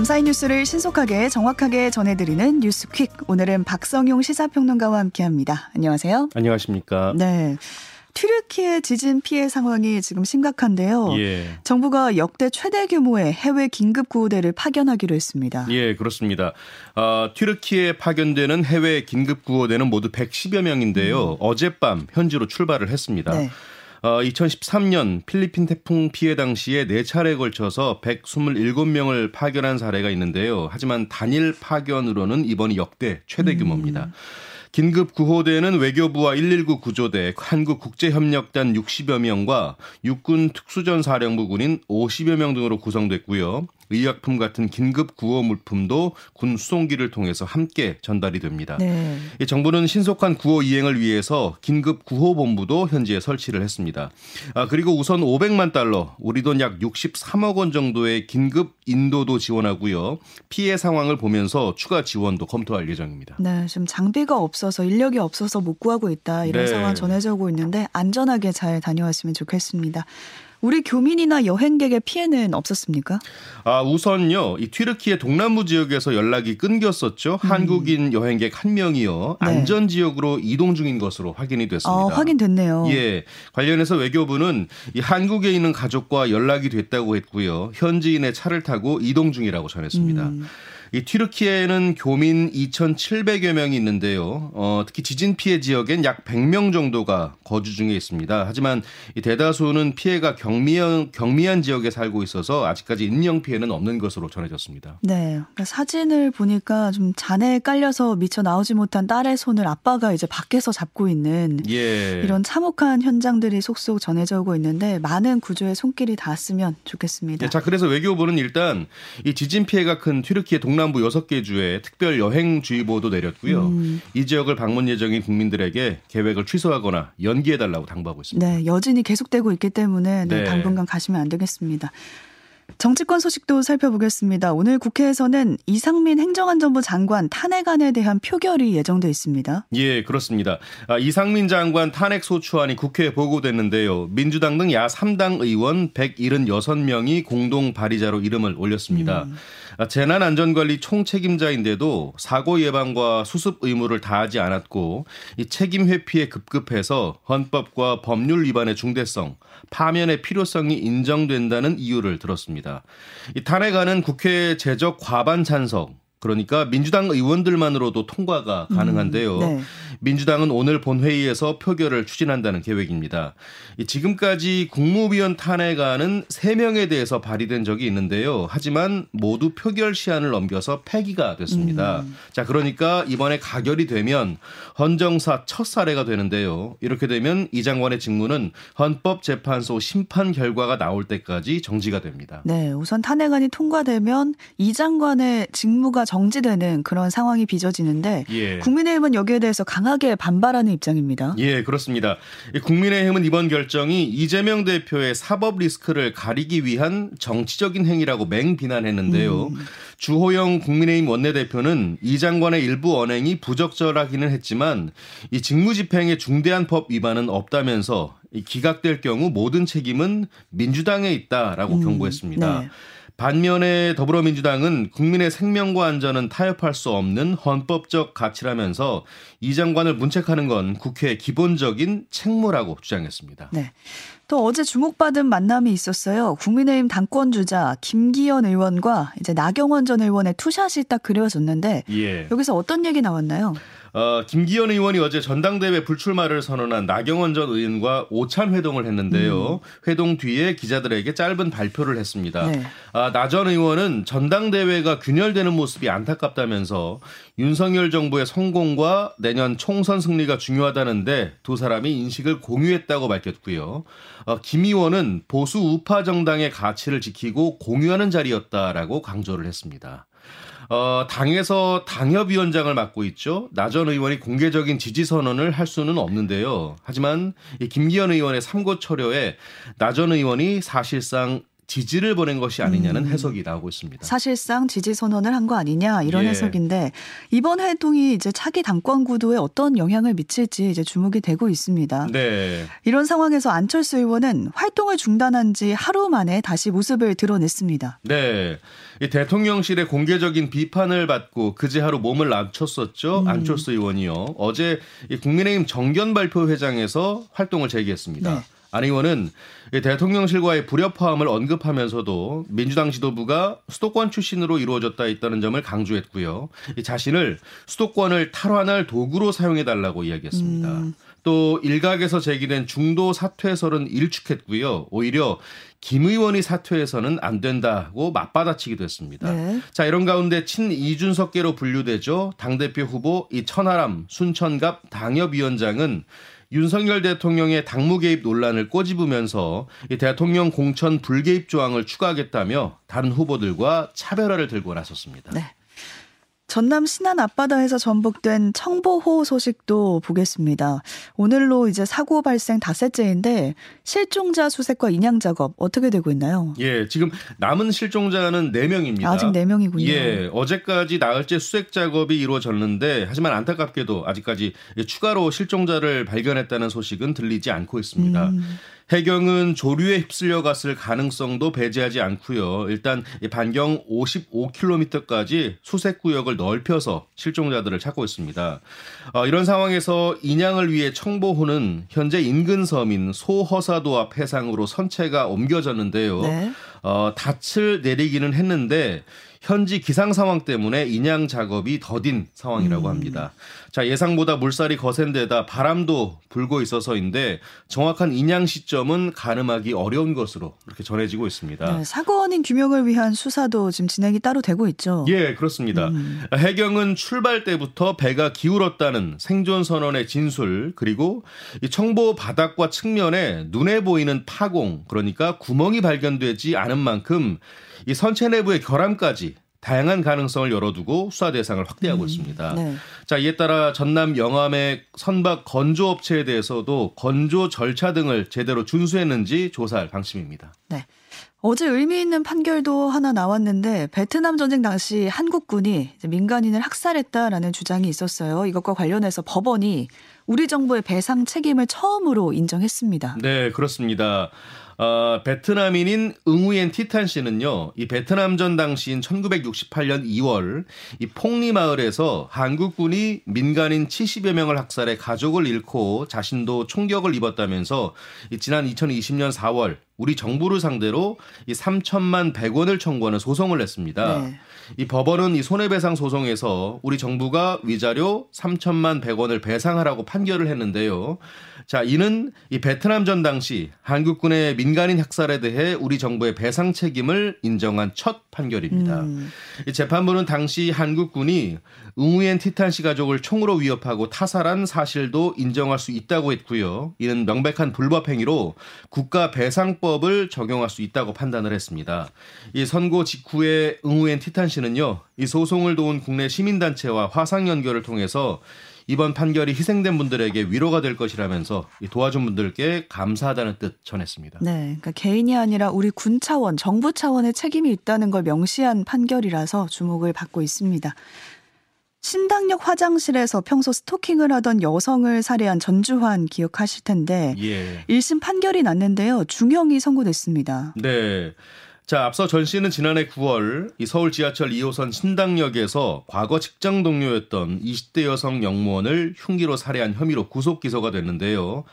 밤사이 뉴스를 신속하게 정확하게 전해드리는 뉴스퀵. 오늘은 박성용 시사평론가와 함께합니다. 안녕하세요. 안녕하십니까. 네. 튀르키예 지진 피해 상황이 지금 심각한데요. 예. 정부가 역대 최대 규모의 해외 긴급 구호대를 파견하기로 했습니다. 예, 그렇습니다. 어, 튀르키에 파견되는 해외 긴급 구호대는 모두 110여 명인데요. 음. 어젯밤 현지로 출발을 했습니다. 네. 어, 2013년 필리핀 태풍 피해 당시에 4차례에 걸쳐서 127명을 파견한 사례가 있는데요. 하지만 단일 파견으로는 이번이 역대 최대 규모입니다. 음. 긴급 구호대는 외교부와 119 구조대, 한국국제협력단 60여 명과 육군 특수전사령부군인 50여 명 등으로 구성됐고요. 의약품 같은 긴급 구호 물품도 군 수송기를 통해서 함께 전달이 됩니다. 네. 정부는 신속한 구호 이행을 위해서 긴급 구호 본부도 현지에 설치를 했습니다. 아, 그리고 우선 500만 달러, 우리 돈 약 63억 원 정도의 긴급 인도도 지원하고요. 피해 상황을 보면서 추가 지원도 검토할 예정입니다. 네, 지금 장비가 없어서 인력이 없어서 못 구하고 있다 이런 네. 상황 전해져 오고 있는데 안전하게 잘 다녀왔으면 좋겠습니다. 우리 교민이나 여행객의 피해는 없었습니까? 아, 우선요. 이 튀르키예 동남부 지역에서 연락이 끊겼었죠. 음. 한국인 여행객 한 명이요. 네. 안전 지역으로 이동 중인 것으로 확인이 됐습니다. 아, 확인됐네요. 예. 관련해서 외교부는 이 한국에 있는 가족과 연락이 됐다고 했고요. 현지인의 차를 타고 이동 중이라고 전했습니다. 음. 이 튀르키예에는 교민 2,700여 명이 있는데요. 어, 특히 지진 피해 지역엔 약 100명 정도가 거주 중에 있습니다. 하지만 이 대다수는 피해가 경미한, 경미한 지역에 살고 있어서 아직까지 인명 피해는 없는 것으로 전해졌습니다. 네. 그러니까 사진을 보니까 좀 잔해에 깔려서 미처 나오지 못한 딸의 손을 아빠가 이제 밖에서 잡고 있는 예. 이런 참혹한 현장들이 속속 전해져 오고 있는데 많은 구조의 손길이 닿았으면 좋겠습니다. 네, 자, 그래서 외교부는 일단 이 지진 피해가 큰 튀르키예 동남 동남부 6개 주에 특별 여행주의보도 내렸고요. 음. 이 지역을 방문 예정인 국민들에게 계획을 취소하거나 연기해달라고 당부하고 있습니다. 네, 여진이 계속되고 있기 때문에 네, 네. 당분간 가시면 안 되겠습니다. 정치권 소식도 살펴보겠습니다. 오늘 국회에서는 이상민 행정안전부 장관 탄핵안에 대한 표결이 예정돼 있습니다. 예, 그렇습니다. 아, 이상민 장관 탄핵 소추안이 국회에 보고됐는데요. 민주당 등 야 3당 의원 176명이 공동 발의자로 이름을 올렸습니다. 음. 아, 재난안전관리 총책임자인데도 사고 예방과 수습 의무를 다하지 않았고 이 책임 회피에 급급해서 헌법과 법률 위반의 중대성, 파면의 필요성이 인정된다는 이유를 들었습니다. 이 탄핵안은 국회 제적 과반 찬성, 그러니까 민주당 의원들만으로도 통과가 가능한데요. 음, 네. 민주당은 오늘 본회의에서 표결을 추진한다는 계획입니다. 지금까지 국무위원 탄핵안은 3명에 대해서 발의된 적이 있는데요. 하지만 모두 표결 시한을 넘겨서 폐기가 됐습니다. 음. 자, 그러니까 이번에 가결이 되면 헌정사 첫 사례가 되는데요. 이렇게 되면 이 장관의 직무는 헌법재판소 심판 결과가 나올 때까지 정지가 됩니다. 네, 우선 탄핵안이 통과되면 이 장관의 직무가 정지되는 그런 상황이 빚어지는데 예. 국민의힘은 여기에 대해서 강하게 반발하는 입장입니다. 예, 그렇습니다. 국민의힘은 이번 결정이 이재명 대표의 사법 리스크를 가리기 위한 정치적인 행위라고 맹비난했는데요. 음. 주호영 국민의힘 원내대표는 이 장관의 일부 언행이 부적절하기는 했지만 이 직무집행에 중대한 법 위반은 없다면서 기각될 경우 모든 책임은 민주당에 있다라고 음. 경고했습니다. 네. 반면에 더불어민주당은 국민의 생명과 안전은 타협할 수 없는 헌법적 가치라면서 이 장관을 문책하는 건 국회의 기본적인 책무라고 주장했습니다. 네. 또 어제 주목받은 만남이 있었어요. 국민의힘 당권 주자 김기현 의원과 이제 나경원 전 의원의 투샷이 딱 그려졌는데 예. 여기서 어떤 얘기 나왔나요? 어, 김기현 의원이 어제 전당대회 불출마를 선언한 나경원 전 의원과 오찬 회동을 했는데요. 음. 회동 뒤에 기자들에게 짧은 발표를 했습니다. 네. 아, 나 전 의원은 전당대회가 균열되는 모습이 안타깝다면서 윤석열 정부의 성공과 내년 총선 승리가 중요하다는데 두 사람이 인식을 공유했다고 밝혔고요. 어, 김 의원은 보수 우파 정당의 가치를 지키고 공유하는 자리였다라고 강조를 했습니다. 어, 당에서 당협위원장을 맡고 있죠. 나전 의원이 공개적인 지지 선언을 할 수는 없는데요. 하지만 이 김기현 의원의 삼고 철여에 나전 의원이 사실상 지지를 보낸 것이 아니냐는 음. 해석이 나오고 있습니다. 사실상 지지 선언을 한 거 아니냐 이런 예. 해석인데 이번 활동이 이제 차기 당권 구도에 어떤 영향을 미칠지 이제 주목이 되고 있습니다. 네. 이런 상황에서 안철수 의원은 활동을 중단한 지 하루 만에 다시 모습을 드러냈습니다. 네. 이 대통령실의 공개적인 비판을 받고 그제 하루 몸을 낮췄었죠. 음. 안철수 의원이요. 어제 국민의힘 정견 발표 회장에서 활동을 재개했습니다. 네. 안 의원은 대통령실과의 불협화음을 언급하면서도 민주당 지도부가 수도권 출신으로 이루어졌다 있다는 점을 강조했고요. 자신을 수도권을 탈환할 도구로 사용해 달라고 이야기했습니다. 음. 또 일각에서 제기된 중도 사퇴설은 일축했고요. 오히려 김 의원이 사퇴해서는 안 된다고 맞받아치기도 했습니다. 네. 자, 이런 가운데 친 이준석계로 분류되죠. 당 대표 후보 이 천하람 순천갑 당협위원장은 윤석열 대통령의 당무 개입 논란을 꼬집으면서 이 대통령 공천 불개입 조항을 추가하겠다며 다른 후보들과 차별화를 들고 나섰습니다. 네. 전남 신안 앞바다에서 전복된 청보호 소식도 보겠습니다. 오늘로 이제 사고 발생 닷새째인데 실종자 수색과 인양 작업 어떻게 되고 있나요? 예, 지금 남은 실종자는 4명입니다. 아직 4명이군요. 예, 어제까지 나흘째 수색 작업이 이루어졌는데 하지만 안타깝게도 아직까지 추가로 실종자를 발견했다는 소식은 들리지 않고 있습니다. 음. 해경은 조류에 휩쓸려 갔을 가능성도 배제하지 않고요. 일단 반경 55km까지 수색 구역을 넓혀서 실종자들을 찾고 있습니다. 어, 이런 상황에서 인양을 위해 청보호는 현재 인근 섬인 소허사도 앞 해상으로 선체가 옮겨졌는데요. 네. 어, 닻을 내리기는 했는데 현지 기상 상황 때문에 인양 작업이 더딘 상황이라고 음. 합니다. 자, 예상보다 물살이 거센 데다 바람도 불고 있어서인데 정확한 인양 시점은 가늠하기 어려운 것으로 이렇게 전해지고 있습니다. 네, 사고 원인 규명을 위한 수사도 지금 진행이 따로 되고 있죠. 예, 그렇습니다. 음. 해경은 출발 때부터 배가 기울었다는 생존 선언의 진술 그리고 이 청보 바닥과 측면에 눈에 보이는 파공 그러니까 구멍이 발견되지 않은 만큼 이 선체 내부의 결함까지 다양한 가능성을 열어두고 수사 대상을 확대하고 음, 있습니다. 네. 자, 이에 따라 전남 영암의 선박 건조 업체에 대해서도 건조 절차 등을 제대로 준수했는지 조사할 방침입니다. 네. 어제 의미 있는 판결도 하나 나왔는데 베트남 전쟁 당시 한국군이 민간인을 학살했다라는 주장이 있었어요. 이것과 관련해서 법원이 우리 정부의 배상 책임을 처음으로 인정했습니다. 네, 그렇습니다. 어, 베트남인인 응우엔 티탄 씨는요, 이 베트남전 당시인 1968년 2월, 이 폭리 마을에서 한국군이 민간인 70여 명을 학살해 가족을 잃고 자신도 총격을 입었다면서 이 지난 2020년 4월 우리 정부를 상대로 이 3천만 100원을 청구하는 소송을 냈습니다. 네. 이 법원은 이 손해배상 소송에서 우리 정부가 위자료 3천만 100원을 배상하라고 판결을 했는데요. 자, 이는 이 베트남 전 당시 한국군의 민간인 학살에 대해 우리 정부의 배상 책임을 인정한 첫 판결입니다. 음. 이 재판부는 당시 한국군이 응우엔 티탄 씨 가족을 총으로 위협하고 타살한 사실도 인정할 수 있다고 했고요. 이는 명백한 불법 행위로 국가 배상법을 적용할 수 있다고 판단을 했습니다. 이 선고 직후에 응우엔 티탄 씨는요. 이 소송을 도운 국내 시민단체와 화상 연결을 통해서 이번 판결이 희생된 분들에게 위로가 될 것이라면서 도와준 분들께 감사하다는 뜻 전했습니다. 네, 그러니까 개인이 아니라 우리 군 차원, 정부 차원의 책임이 있다는 걸 명시한 판결이라서 주목을 받고 있습니다. 신당역 화장실에서 평소 스토킹을 하던 여성을 살해한 전주환 기억하실 텐데 예. 1심 판결이 났는데요. 중형이 선고됐습니다. 네. 자, 앞서 전 씨는 지난해 9월 이 서울 지하철 2호선 신당역에서 과거 직장 동료였던 20대 여성 영무원을 흉기로 살해한 혐의로 구속 기소가 됐는데요.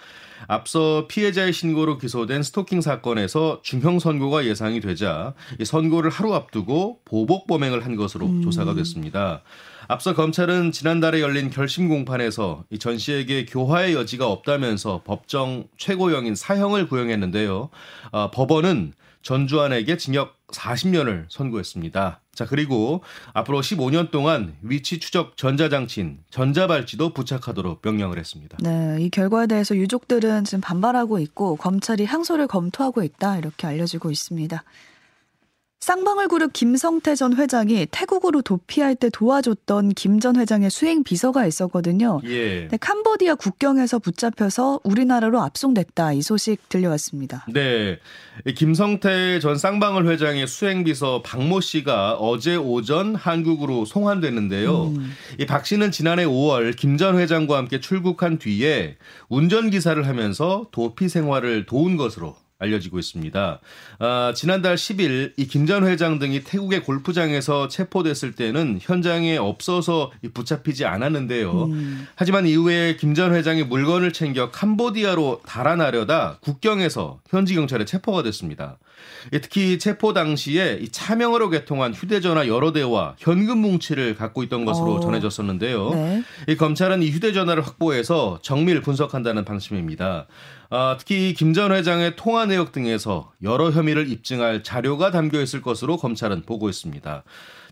앞서 피해자의 신고로 기소된 스토킹 사건에서 중형 선고가 예상이 되자 이 선고를 하루 앞두고 보복 범행을 한 것으로 음. 조사가 됐습니다. 앞서 검찰은 지난달에 열린 결심 공판에서 이전 씨에게 교화의 여지가 없다면서 법정 최고형인 사형을 구형했는데요. 어, 법원은 전주환에게 징역 40년을 선고했습니다. 자, 그리고 앞으로 15년 동안 위치 추적 전자장치인 전자발찌도 부착하도록 명령을 했습니다. 네, 이 결과에 대해서 유족들은 지금 반발하고 있고 검찰이 항소를 검토하고 있다 이렇게 알려지고 있습니다. 쌍방울 그룹 김성태 전 회장이 태국으로 도피할 때 도와줬던 김 전 회장의 수행 비서가 있었거든요. 예. 네, 캄보디아 국경에서 붙잡혀서 우리나라로 압송됐다. 이 소식 들려왔습니다. 네. 김성태 전 쌍방울 회장의 수행 비서 박모 씨가 어제 오전 한국으로 송환됐는데요. 음. 이박 씨는 지난해 5월 김 전 회장과 함께 출국한 뒤에 운전 기사를 하면서 도피 생활을 도운 것으로 알려지고 있습니다. 아, 지난달 10일 이 김 전 회장 등이 태국의 골프장에서 체포됐을 때는 현장에 없어서 붙잡히지 않았는데요. 음. 하지만 이후에 김 전 회장이 물건을 챙겨 캄보디아로 달아나려다 국경에서 현지 경찰에 체포가 됐습니다. 특히 체포 당시에 차명으로 개통한 휴대전화 여러 대와 현금 뭉치를 갖고 있던 것으로 오. 어. 전해졌었는데요. 네. 이 검찰은 이 휴대전화를 확보해서 정밀 분석한다는 방침입니다. 아, 특히 김 전 회장의 통화 내역 등에서 여러 혐의를 입증할 자료가 담겨 있을 것으로 검찰은 보고 있습니다.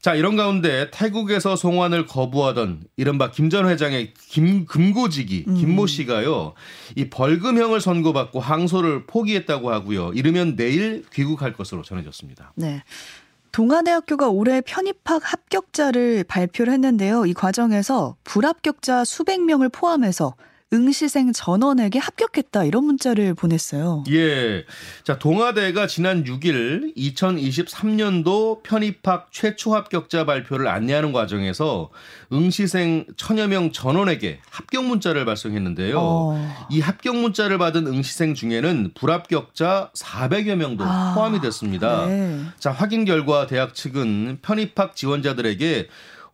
자, 이런 가운데 태국에서 송환을 거부하던 이른바 김 전 회장의 김, 금고지기, 음. 김모 씨가요, 이 벌금형을 선고받고 항소를 포기했다고 하고요. 이르면 내일 귀국할 것으로 전해졌습니다. 네. 동아대학교가 올해 편입학 합격자를 발표를 했는데요. 이 과정에서 불합격자 수백 명을 포함해서 응시생 전원에게 합격했다 이런 문자를 보냈어요. 예. 자, 동아대가 지난 6일 2023년도 편입학 최초 합격자 발표를 안내하는 과정에서 응시생 천여 명 전원에게 합격 문자를 발송했는데요. 어. 이 합격 문자를 받은 응시생 중에는 불합격자 400여 명도 아. 포함이 됐습니다. 네. 자, 확인 결과 대학 측은 편입학 지원자들에게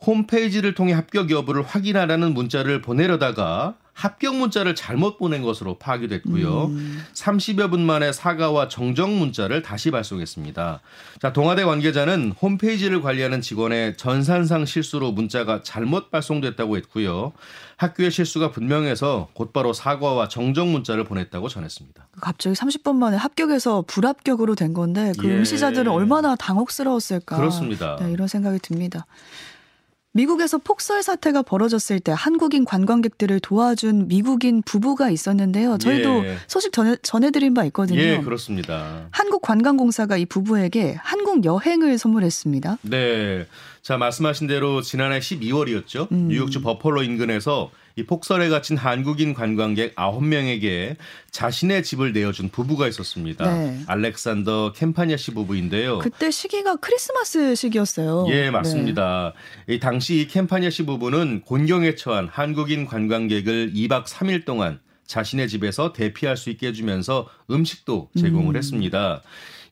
홈페이지를 통해 합격 여부를 확인하라는 문자를 보내려다가 합격 문자를 잘못 보낸 것으로 파악이 됐고요. 음. 30여 분 만에 사과와 정정 문자를 다시 발송했습니다. 자, 동아대 관계자는 홈페이지를 관리하는 직원의 전산상 실수로 문자가 잘못 발송됐다고 했고요. 학교의 실수가 분명해서 곧바로 사과와 정정 문자를 보냈다고 전했습니다. 갑자기 30분 만에 합격해서 불합격으로 된 건데 그 예. 응시자들은 얼마나 당혹스러웠을까. 그렇습니다. 네, 이런 생각이 듭니다. 미국에서 폭설 사태가 벌어졌을 때 한국인 관광객들을 도와준 미국인 부부가 있었는데요. 저희도 예. 소식 전해, 전해드린 바 있거든요. 예, 그렇습니다. 한국관광공사가 이 부부에게 한국 여행을 선물했습니다. 네. 자, 말씀하신 대로 지난해 12월이었죠. 음. 뉴욕주 버펄로 인근에서 이 폭설에 갇힌 한국인 관광객 9명에게 자신의 집을 내어준 부부가 있었습니다. 네. 알렉산더 캠파니아 씨 부부인데요. 그때 시기가 크리스마스 시기였어요. 예, 맞습니다. 네. 이 당시 캠파니아 씨 부부는 곤경에 처한 한국인 관광객을 2박 3일 동안 자신의 집에서 대피할 수 있게 해주면서 음식도 제공을 음. 했습니다.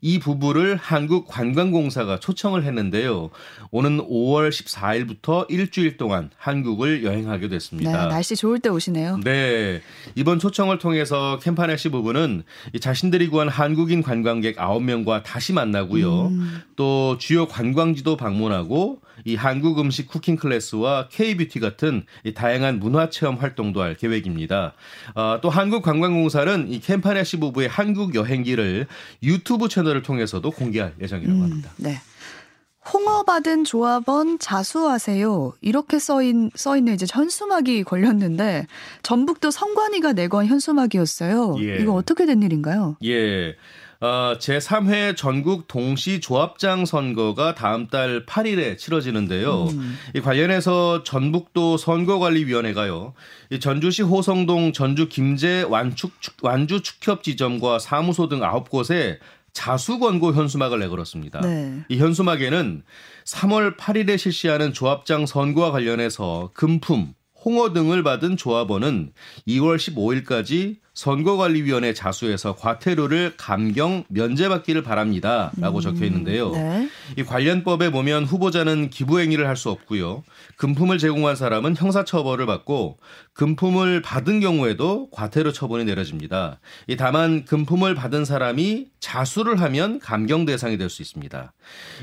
이 부부를 한국관광공사가 초청을 했는데요. 오는 5월 14일부터 일주일 동안 한국을 여행하게 됐습니다. 네, 날씨 좋을 때 오시네요. 네. 이번 초청을 통해서 캠파네 씨 부부는 자신들이 구한 한국인 관광객 9명과 다시 만나고요. 음. 또 주요 관광지도 방문하고 이 한국 음식 쿠킹 클래스와 K-뷰티 같은 다양한 문화 체험 활동도 할 계획입니다. 어, 또 한국관광공사는 이 캠파네 씨 부부의 한국 여행기를 유튜브 채널 채널을 통해서도 공개할 예정이라고 음, 합니다. 음, 네. 홍어 받은 조합원 자수하세요. 이렇게 써인, 써있는 이제 현수막이 걸렸는데, 전북도 성관이가 내건 현수막이었어요. 예. 이거 어떻게 된 일인가요? 예. 어, 제3회 전국 동시 조합장 선거가 다음 달 8일에 치러지는데요. 음. 이 관련해서 전북도 선거관리위원회가요. 이 전주시 호성동 전주 김제 완축 완주 축협 지점과 사무소 등 9곳에 자수 권고 현수막을 내걸었습니다. 네. 이 현수막에는 3월 8일에 실시하는 조합장 선거와 관련해서 금품, 홍어 등을 받은 조합원은 2월 15일까지 선거관리위원회 자수에서 과태료를 감경 면제받기를 바랍니다라고 음, 적혀 있는데요. 네. 이 관련법에 보면 후보자는 기부 행위를 할 수 없고요. 금품을 제공한 사람은 형사처벌을 받고 금품을 받은 경우에도 과태료 처분이 내려집니다. 이 다만 금품을 받은 사람이 자수를 하면 감경 대상이 될 수 있습니다.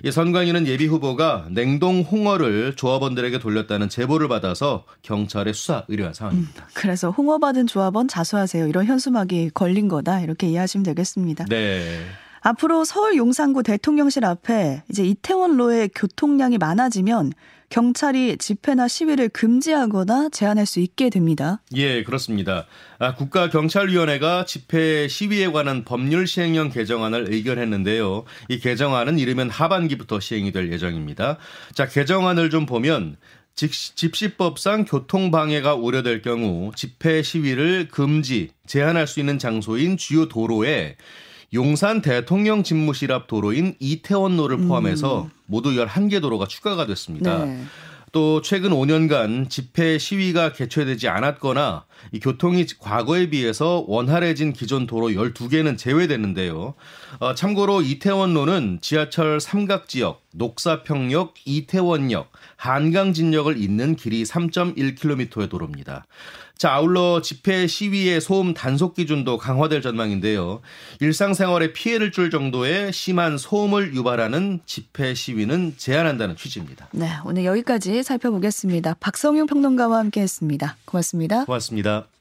이 선관위는 예비 후보가 냉동 홍어를 조합원들에게 돌렸다는 제보를 받아서 경찰에 수사 의뢰한 상황입니다. 음, 그래서 홍어 받은 조합원 자수하세요 이런 현수막이 걸린 거다 이렇게 이해하시면 되겠습니다. 네. 앞으로 서울 용산구 대통령실 앞에 이제 이태원로의 교통량이 많아지면 경찰이 집회나 시위를 금지하거나 제한할 수 있게 됩니다. 예, 그렇습니다. 아, 국가경찰위원회가 집회 시위에 관한 법률 시행령 개정안을 의결했는데요. 이 개정안은 이르면 하반기부터 시행이 될 예정입니다. 자, 개정안을 좀 보면 집시법상 교통방해가 우려될 경우 집회 시위를 금지, 제한할 수 있는 장소인 주요 도로에 용산 대통령 집무실 앞 도로인 이태원로를 포함해서 음. 모두 11개 도로가 추가가 됐습니다. 네. 또 최근 5년간 집회 시위가 개최되지 않았거나 이 교통이 과거에 비해서 원활해진 기존 도로 12개는 제외됐는데요. 어, 참고로 이태원로는 지하철 삼각지역, 녹사평역, 이태원역, 한강진역을 잇는 길이 3.1km의 도로입니다. 자, 아울러 집회 시위의 소음 단속 기준도 강화될 전망인데요. 일상생활에 피해를 줄 정도의 심한 소음을 유발하는 집회 시위는 제한한다는 취지입니다. 네, 오늘 여기까지 살펴보겠습니다. 박성용 평론가와 함께 했습니다. 고맙습니다. 고맙습 니다.